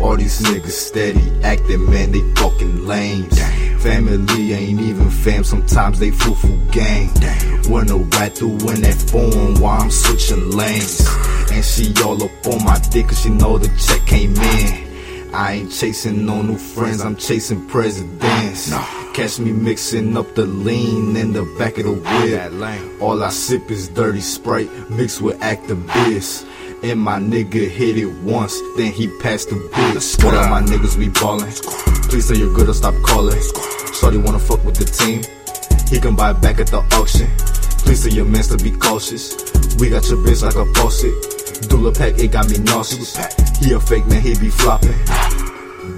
All these niggas steady acting, man, they fucking lame. Family ain't even fam, sometimes they foo-foo gang. When a ride through in that phone while I'm switching lanes. And she all up on my dick cause she know the check came in. I ain't chasing no new friends, I'm chasing presidents. Catch me mixing up the lean in the back of the whip. All I sip is dirty Sprite mixed with Actavis. And my nigga hit it once, then he passed the bitch. What up, my niggas, we ballin'. Please say you're good or stop calling. Shorty wanna fuck with the team. He can buy back at the auction. Please say your mans to be cautious. We got your bitch like a faucet. Dula pack, it got me nauseous. He a fake man, he be flopping.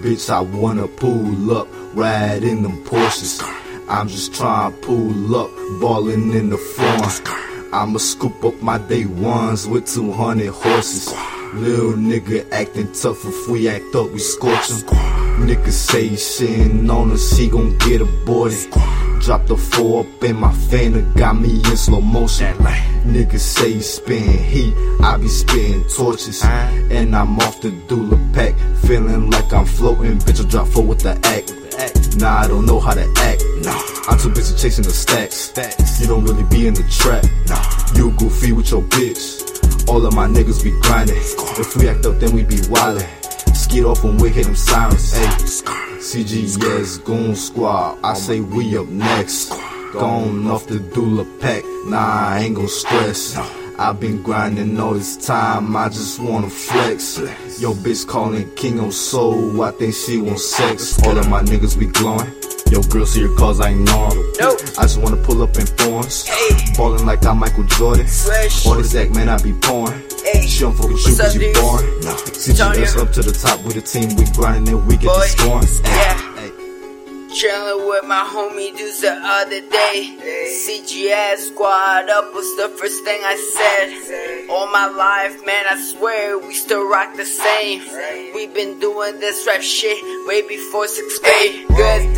Bitch, I wanna pull up, ride in them Porsches. I'm just trying to pull up, ballin' in the front. I'ma scoop up my day ones with 200 horses. Little nigga acting tough if we act up, we scorch. Niggas say he shitting on us, he gon' get aborted. Drop the four up in my fan, got me in slow motion. Niggas say he spin heat, I be spitting torches. And I'm off the Dula pack, feeling like I'm floating. Bitch, I drop four with the act. Nah, I don't know how to act. Nah, I'm too busy chasing the stacks. You don't really be in the trap. Nah, you goofy with your bitch. All of my niggas be grinding. If we act up, then we be wildin'. Skeet off and we hit them sirens. Hey, CGS Goon Squad. I oh say we up next. Gone off the Dula pack. Nah, I ain't gon' stress. I've been grinding all this time, I just wanna flex. Yo, bitch calling King of Soul, I think she want sex. All of my niggas be glowing. Yo, girl, see your cause I ain't. Nope. I just wanna pull up in thorns. Hey. Ballin' like I'm Michael Jordan. Fresh. All this act, man, I be pouring. Hey. She don't fucking shoot cause you born. Nah. CGS Junior. up to the top with the team, we grindin' and we get Boy, the scoring. yeah. Ah. Hey. Chillin' with my homie dudes the other day. CGS squad up was the first thing I said. All my life, man, I swear we still rock the same. We've been doing this rap shit way before sixth grade. Good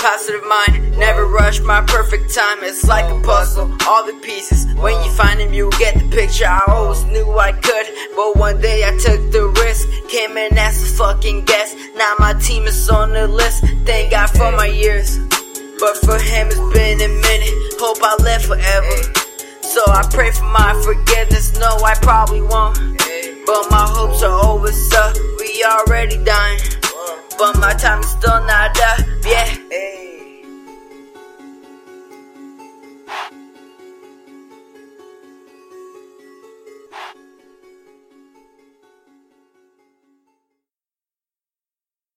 positive mind, never rush my perfect time. It's like a puzzle, all the pieces. When you find them, you get the picture. I always knew I could, but one day I took the risk. Came in as a fucking guest. Now my team is on the list. Thank God for my years. But for him, it's been a minute. Hope I live forever. So I pray for my forgiveness. No, I probably won't. But my hopes are always up. We already dying. But my time is still not